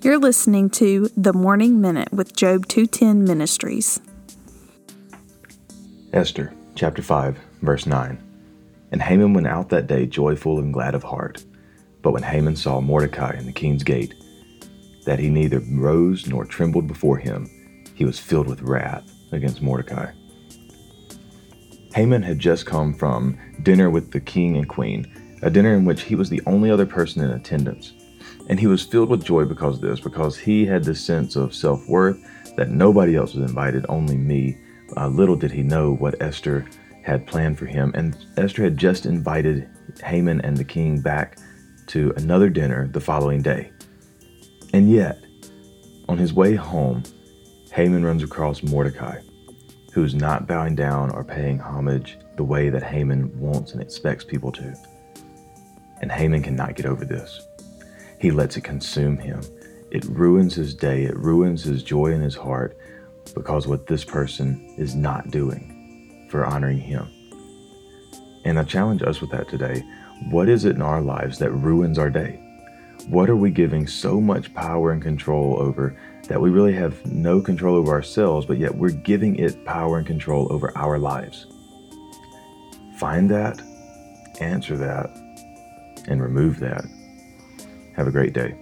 You're listening to The Morning Minute with Job 210 Ministries. Esther chapter 5, verse 9. And Haman went out that day joyful and glad of heart. But when Haman saw Mordecai in the king's gate, that he neither rose nor trembled before him, he was filled with wrath against Mordecai. Haman had just come from dinner with the king and queen, a dinner in which he was the only other person in attendance. And he was filled with joy because of this, because he had this sense of self worth that nobody else was invited, only me. Uh, little did he know what Esther had planned for him. And Esther had just invited Haman and the king back to another dinner the following day. And yet, on his way home, Haman runs across Mordecai, who's not bowing down or paying homage the way that Haman wants and expects people to. And Haman cannot get over this. He lets it consume him. It ruins his day, it ruins his joy in his heart because what this person is not doing for honoring him. And I challenge us with that today. What is it in our lives that ruins our day? What are we giving so much power and control over that we really have no control over ourselves, but yet we're giving it power and control over our lives? Find that, answer that, and remove that. Have a great day.